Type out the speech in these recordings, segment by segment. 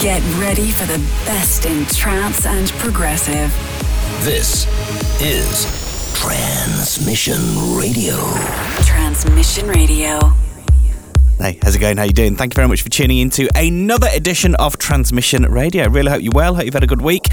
Get ready for the best in trance and progressive. This is Transmission Radio. Transmission Radio. Hey, how's it going? How you doing? Thank you very much for tuning into another edition of Transmission Radio. I really hope you're well. Hope you've had a good week.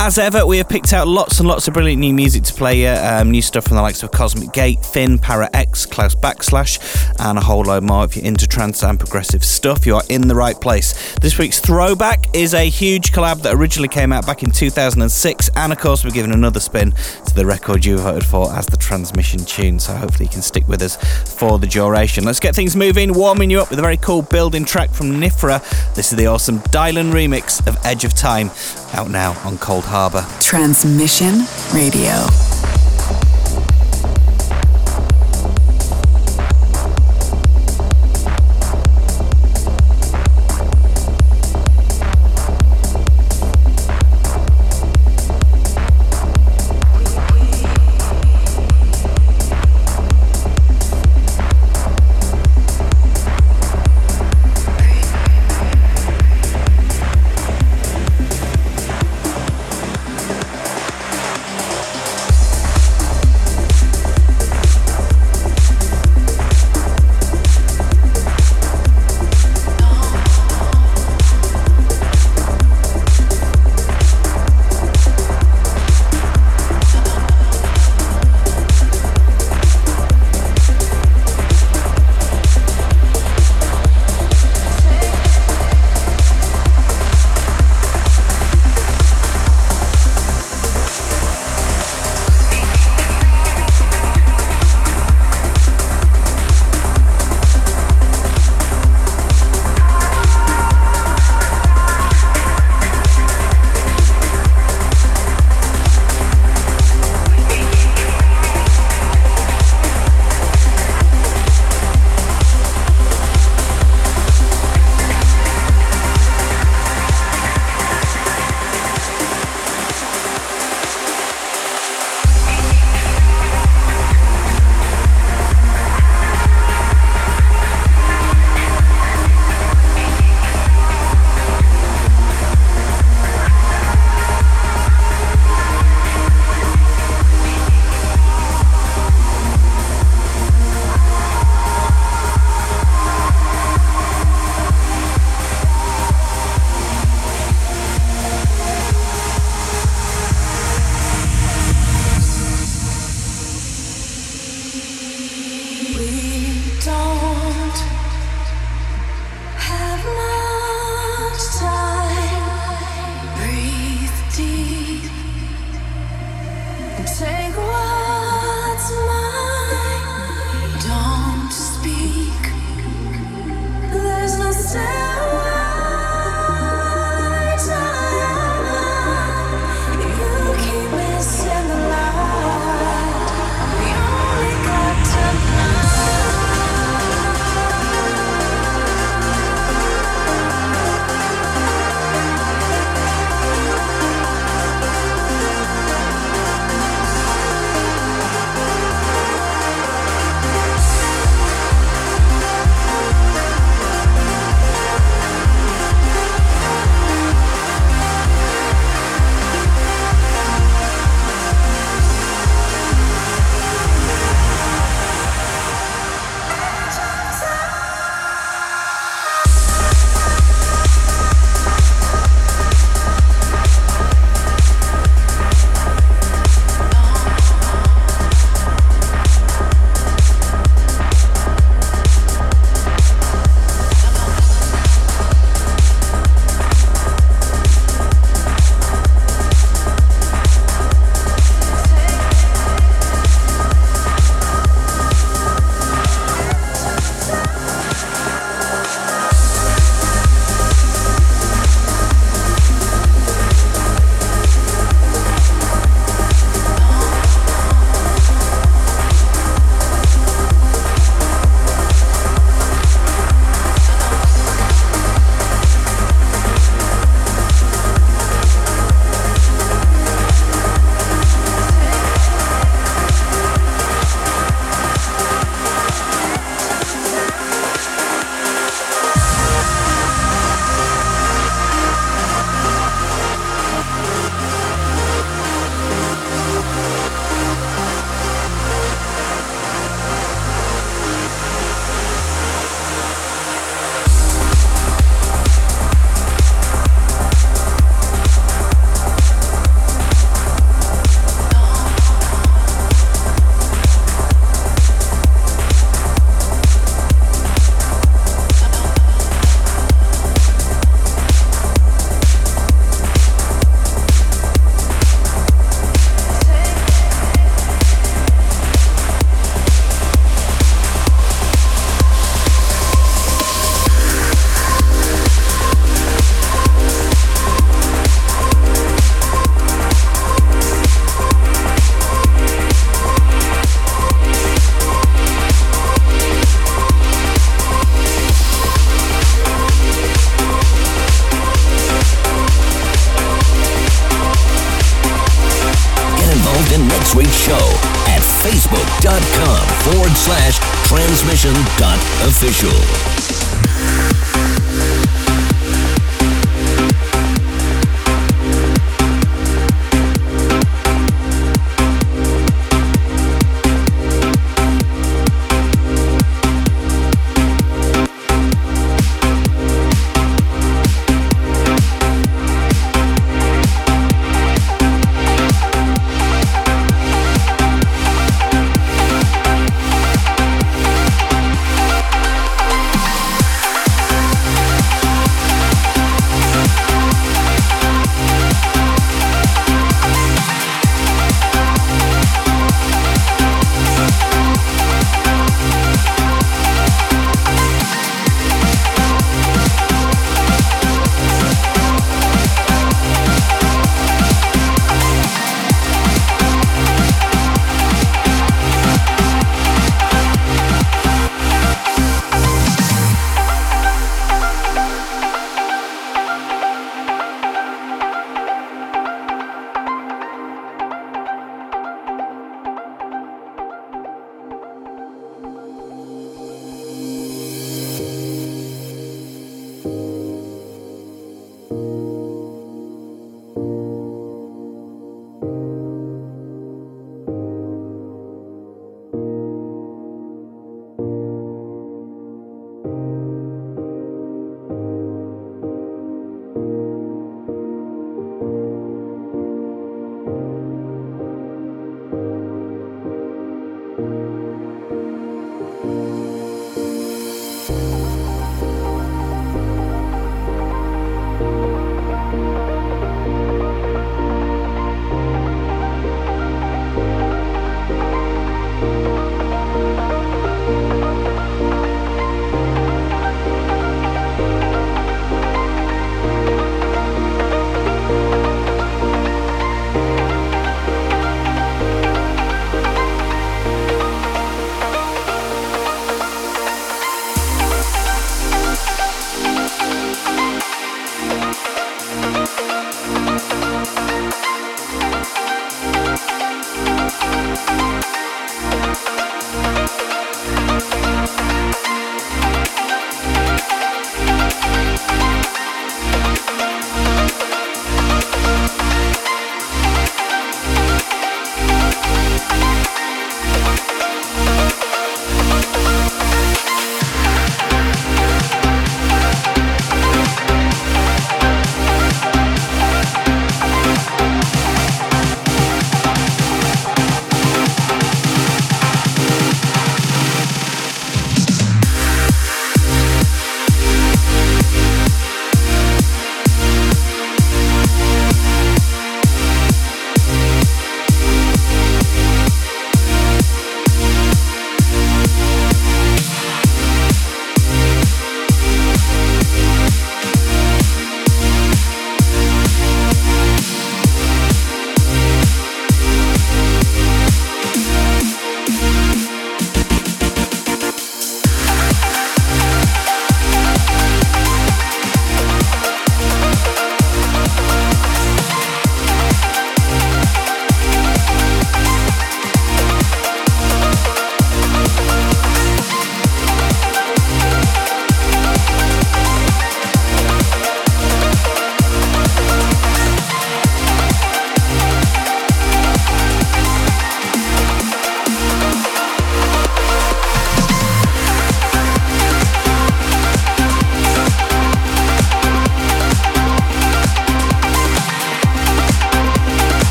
As ever, we have picked out lots and lots of brilliant new music to play you. Um, new stuff from the likes of Cosmic Gate, Phynn, Para X, Claus Backslash, and a whole load more. If you're into trance and progressive stuff, you are in the right place. This week's throwback is a huge collab that originally came out back in 2006, and of course, we're giving another spin to the record you voted for as the transmission tune. So hopefully, you can stick with us for the duration. Let's get things moving, warming you up with a very cool building track from Nifra. This is the awesome Dylhen remix of Edge of Time, out now on Coldharbour. Transmission Radio.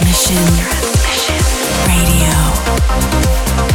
Transmission. Radio.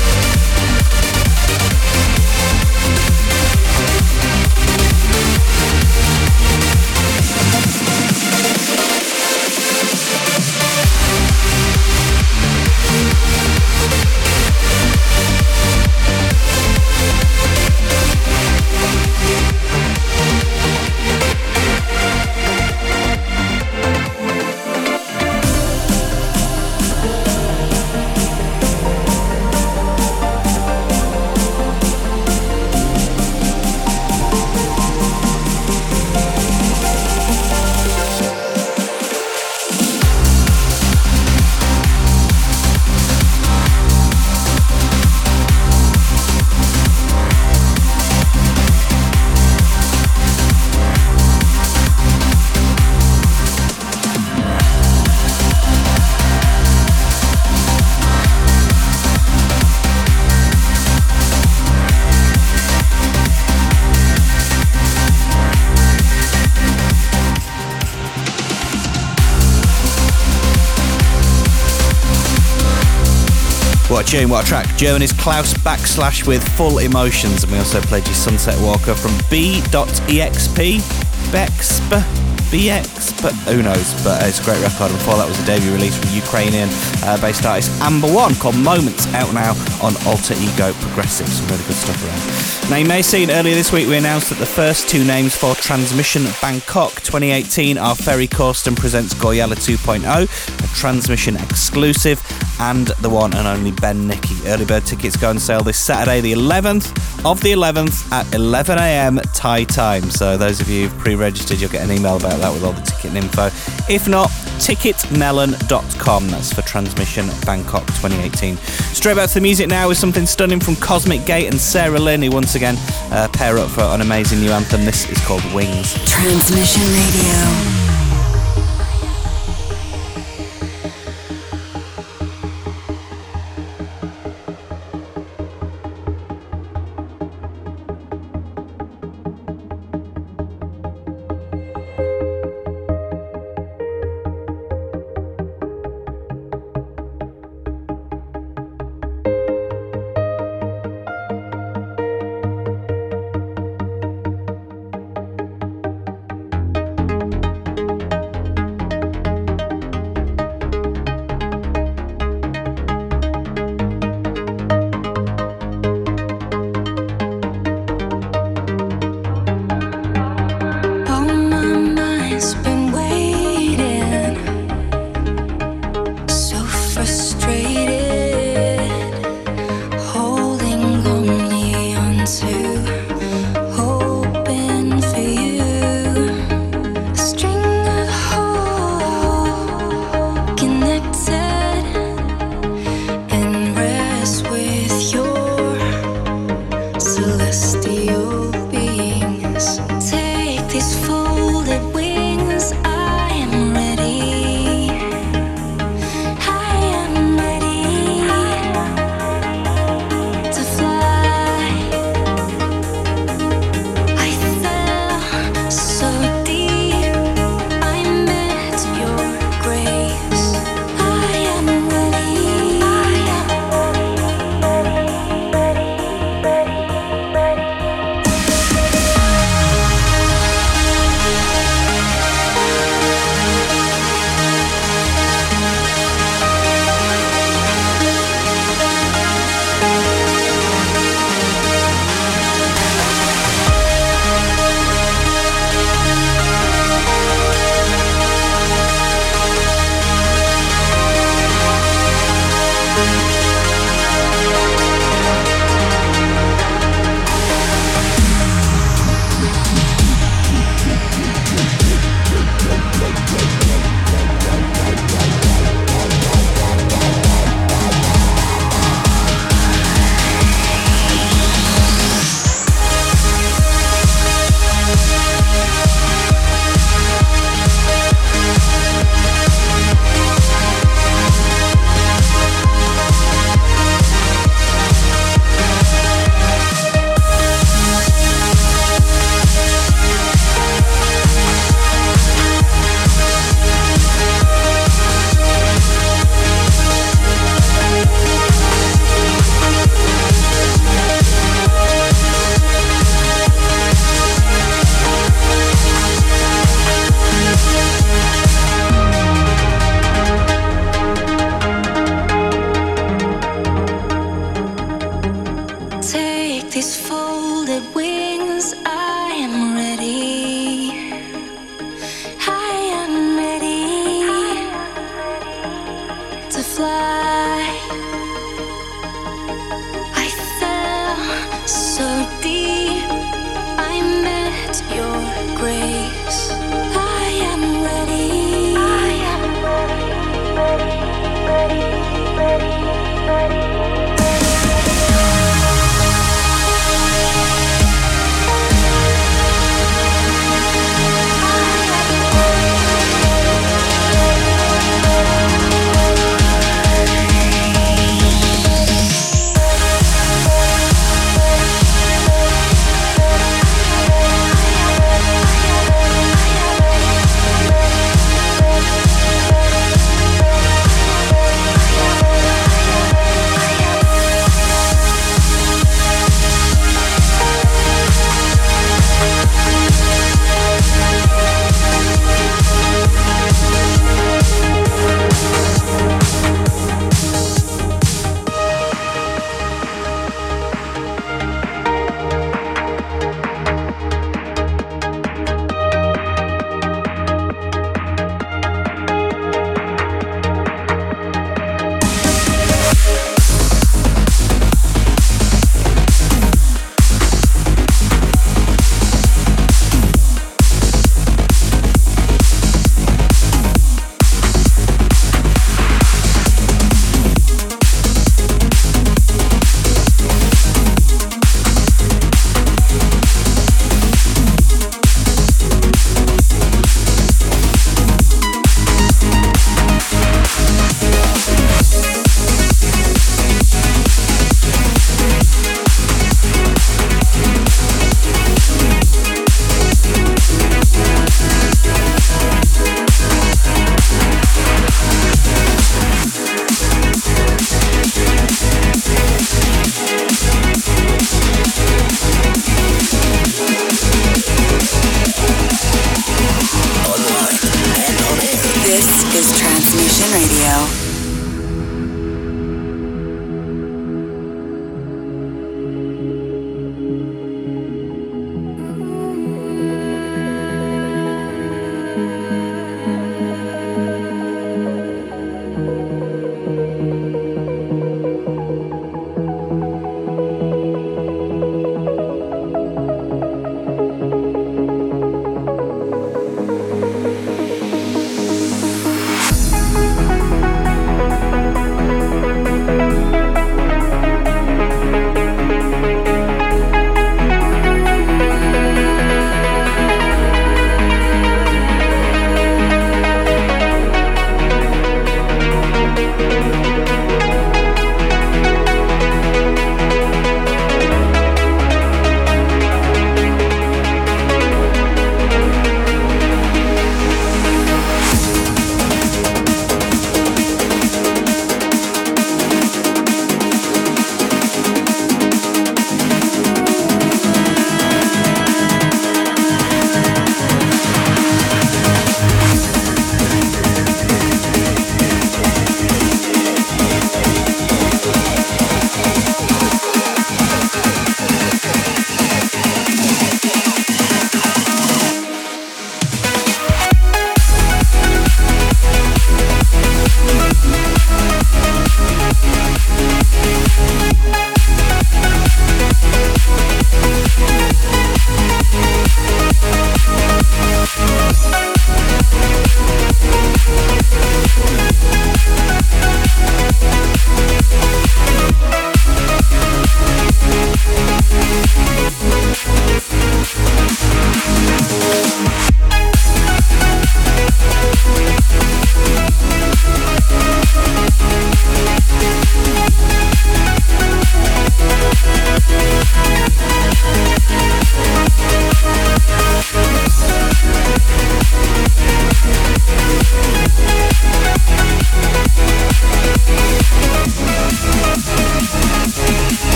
we tune, what a track. Germany's Claus backslash with full emotions. And we also played you Sunset Walker from B.exp. Bexp. BX, but who knows? But it's a great record. And before that was a debut release from Ukrainian uh, based artist Ander One called Moments, out now on Alter Ego Progressive. Some really good stuff around. Now, you may have seen earlier this week we announced that the first two names for Transmission Bangkok 2018 are Ferry Corsten presents Gouryella 2.0, a Transmission exclusive, and the one and only Ben Nicky. Early bird tickets go on sale this Saturday, the 11th of the 11th at 11am Thai time. So, those of you who've pre registered, you'll get an email about that with all the ticket info. If not, ticketmelon.com. That's for Transmission Bangkok 2018. Straight back to the music now with something stunning from Cosmic Gate and Sarah Lynn, who once again uh, pair up for an amazing new anthem. This is called Wings. Transmission Radio.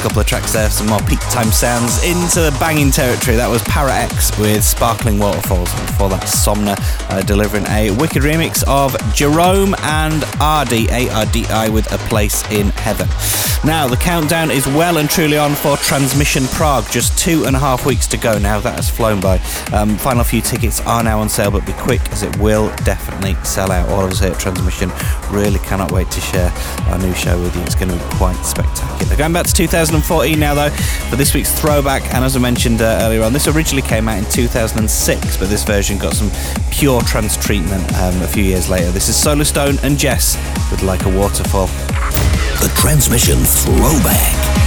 Couple of tracks there. Some more peak time sounds into the banging territory. That was Para X with Sparkling Waterfalls. Before that, Somna uh, delivering a wicked remix of Gerome and Ardi, A-R-D-I, with A Place in Heaven. Now, the countdown is well and truly on for Transmission Prague. Just two and a half weeks to go now. That has flown by. Um, final few tickets are now on sale, but be quick as it will definitely sell out. All of us here at Transmission really cannot wait to share our new show with you. It's going to be quite spectacular. Going back to 2014 now, though, for this week's throwback. And as I mentioned uh, earlier on, this originally came out in 2006, but this version got some pure trance treatment um, a few years later. This is Solarstone and JES with Like a Waterfall. The Transmission Throwback.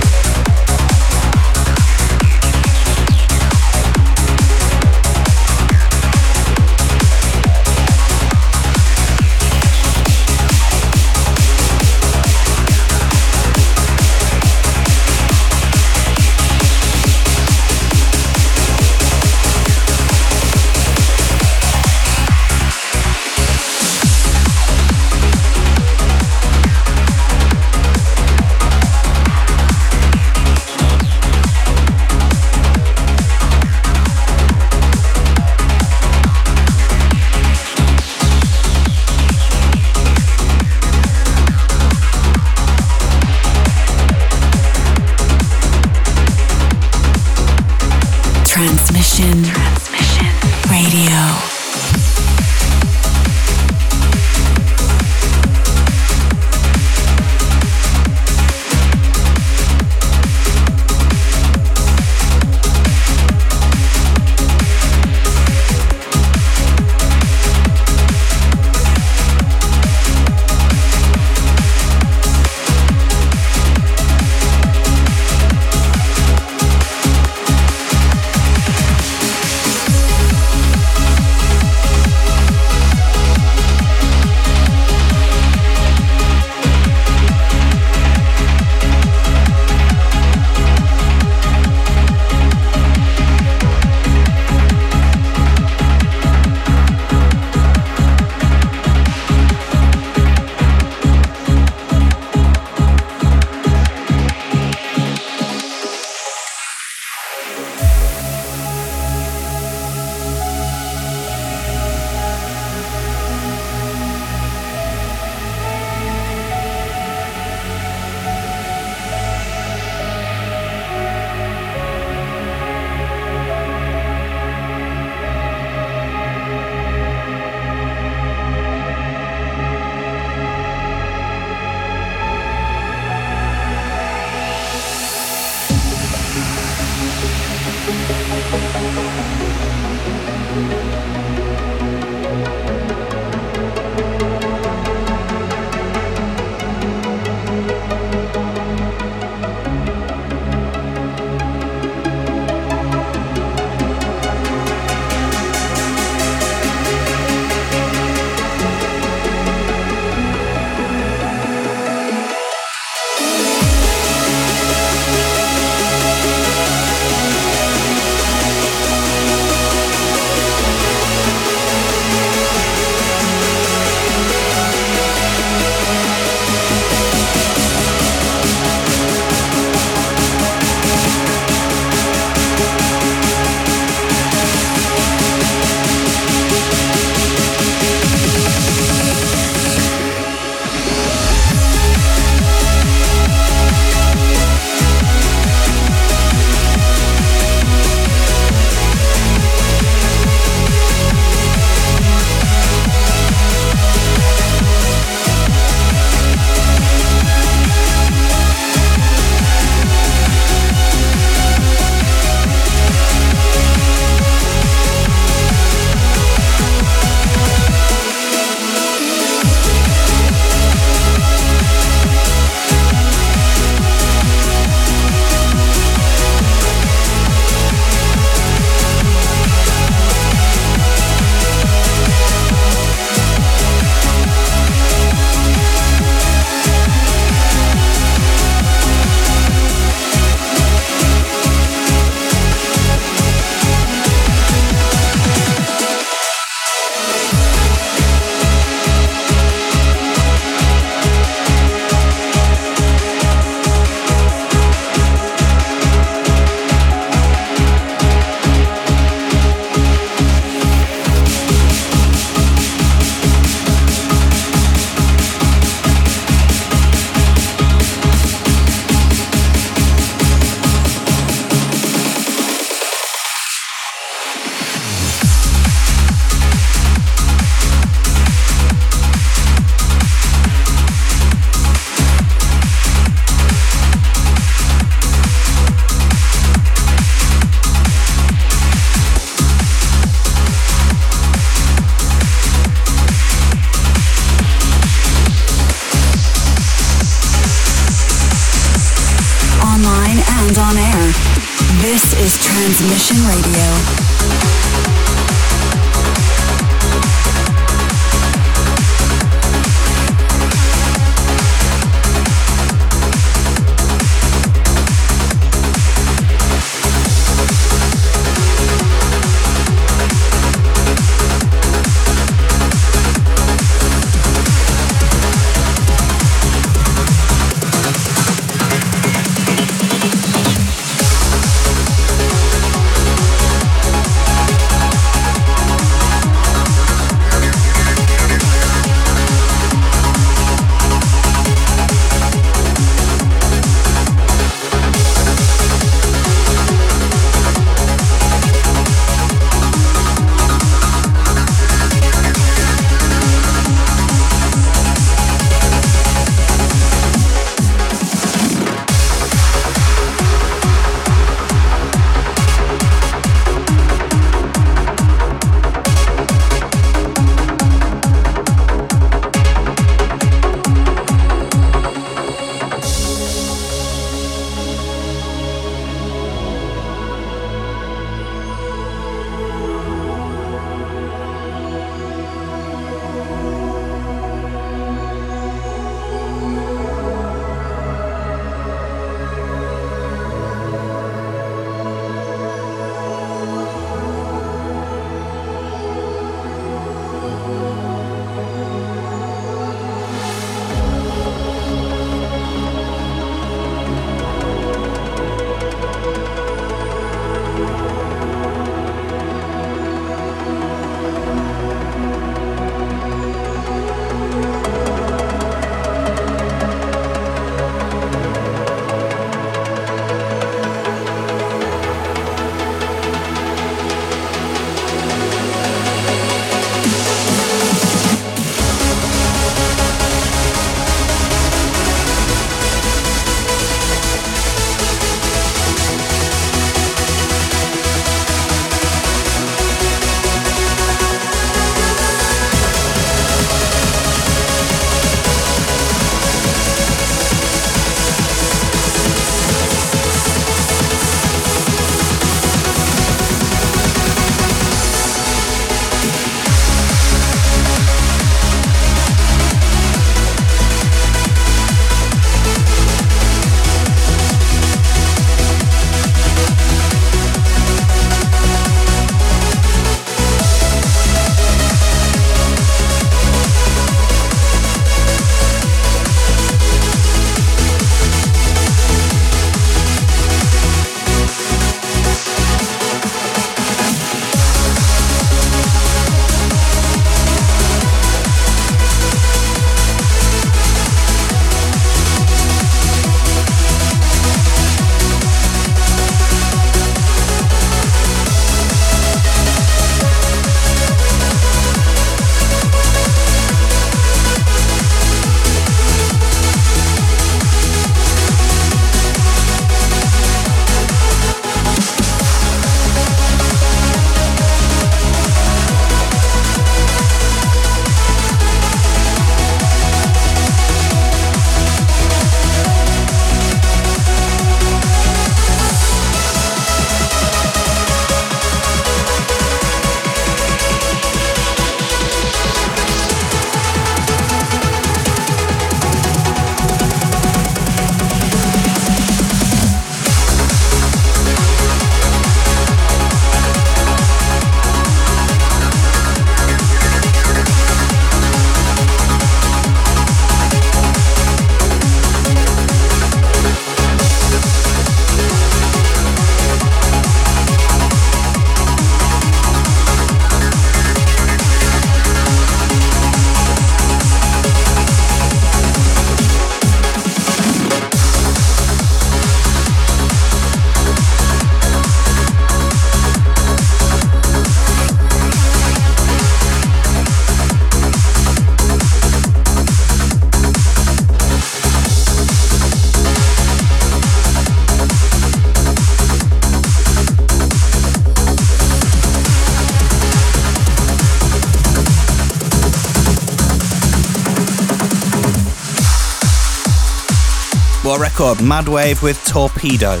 Record, Madwave with Torpedo.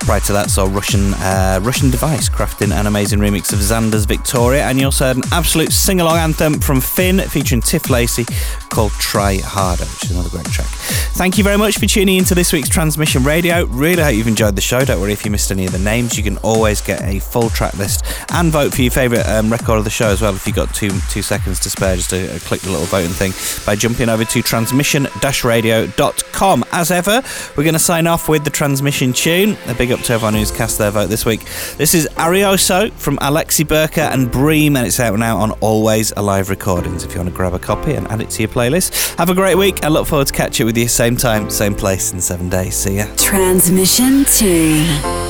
Prior to that, saw Russian uh, Russian Device crafting an amazing remix of Xander's Victoria, and you also heard an absolute sing along anthem from Phynn featuring Tiff Lacey called Try Harder, which is another great track. Thank you very much for tuning into this week's Transmission Radio. Really hope you've enjoyed the show. Don't worry if you missed any of the names, you can always get a full track list and vote for your favourite um, record of the show as well if you've got two two seconds to spare just to uh, click the little voting thing by jumping over to transmission-radio.com. As ever, we're going to sign off with the transmission tune. A big up to everyone who's cast their vote this week. This is Arioso from Alexy Byrka and Breame, and it's out now on Always Alive Recordings. If you want to grab a copy and add it to your playlist, have a great week. I look forward to catching up with you same time, same place in seven days. See ya. Transmission 2.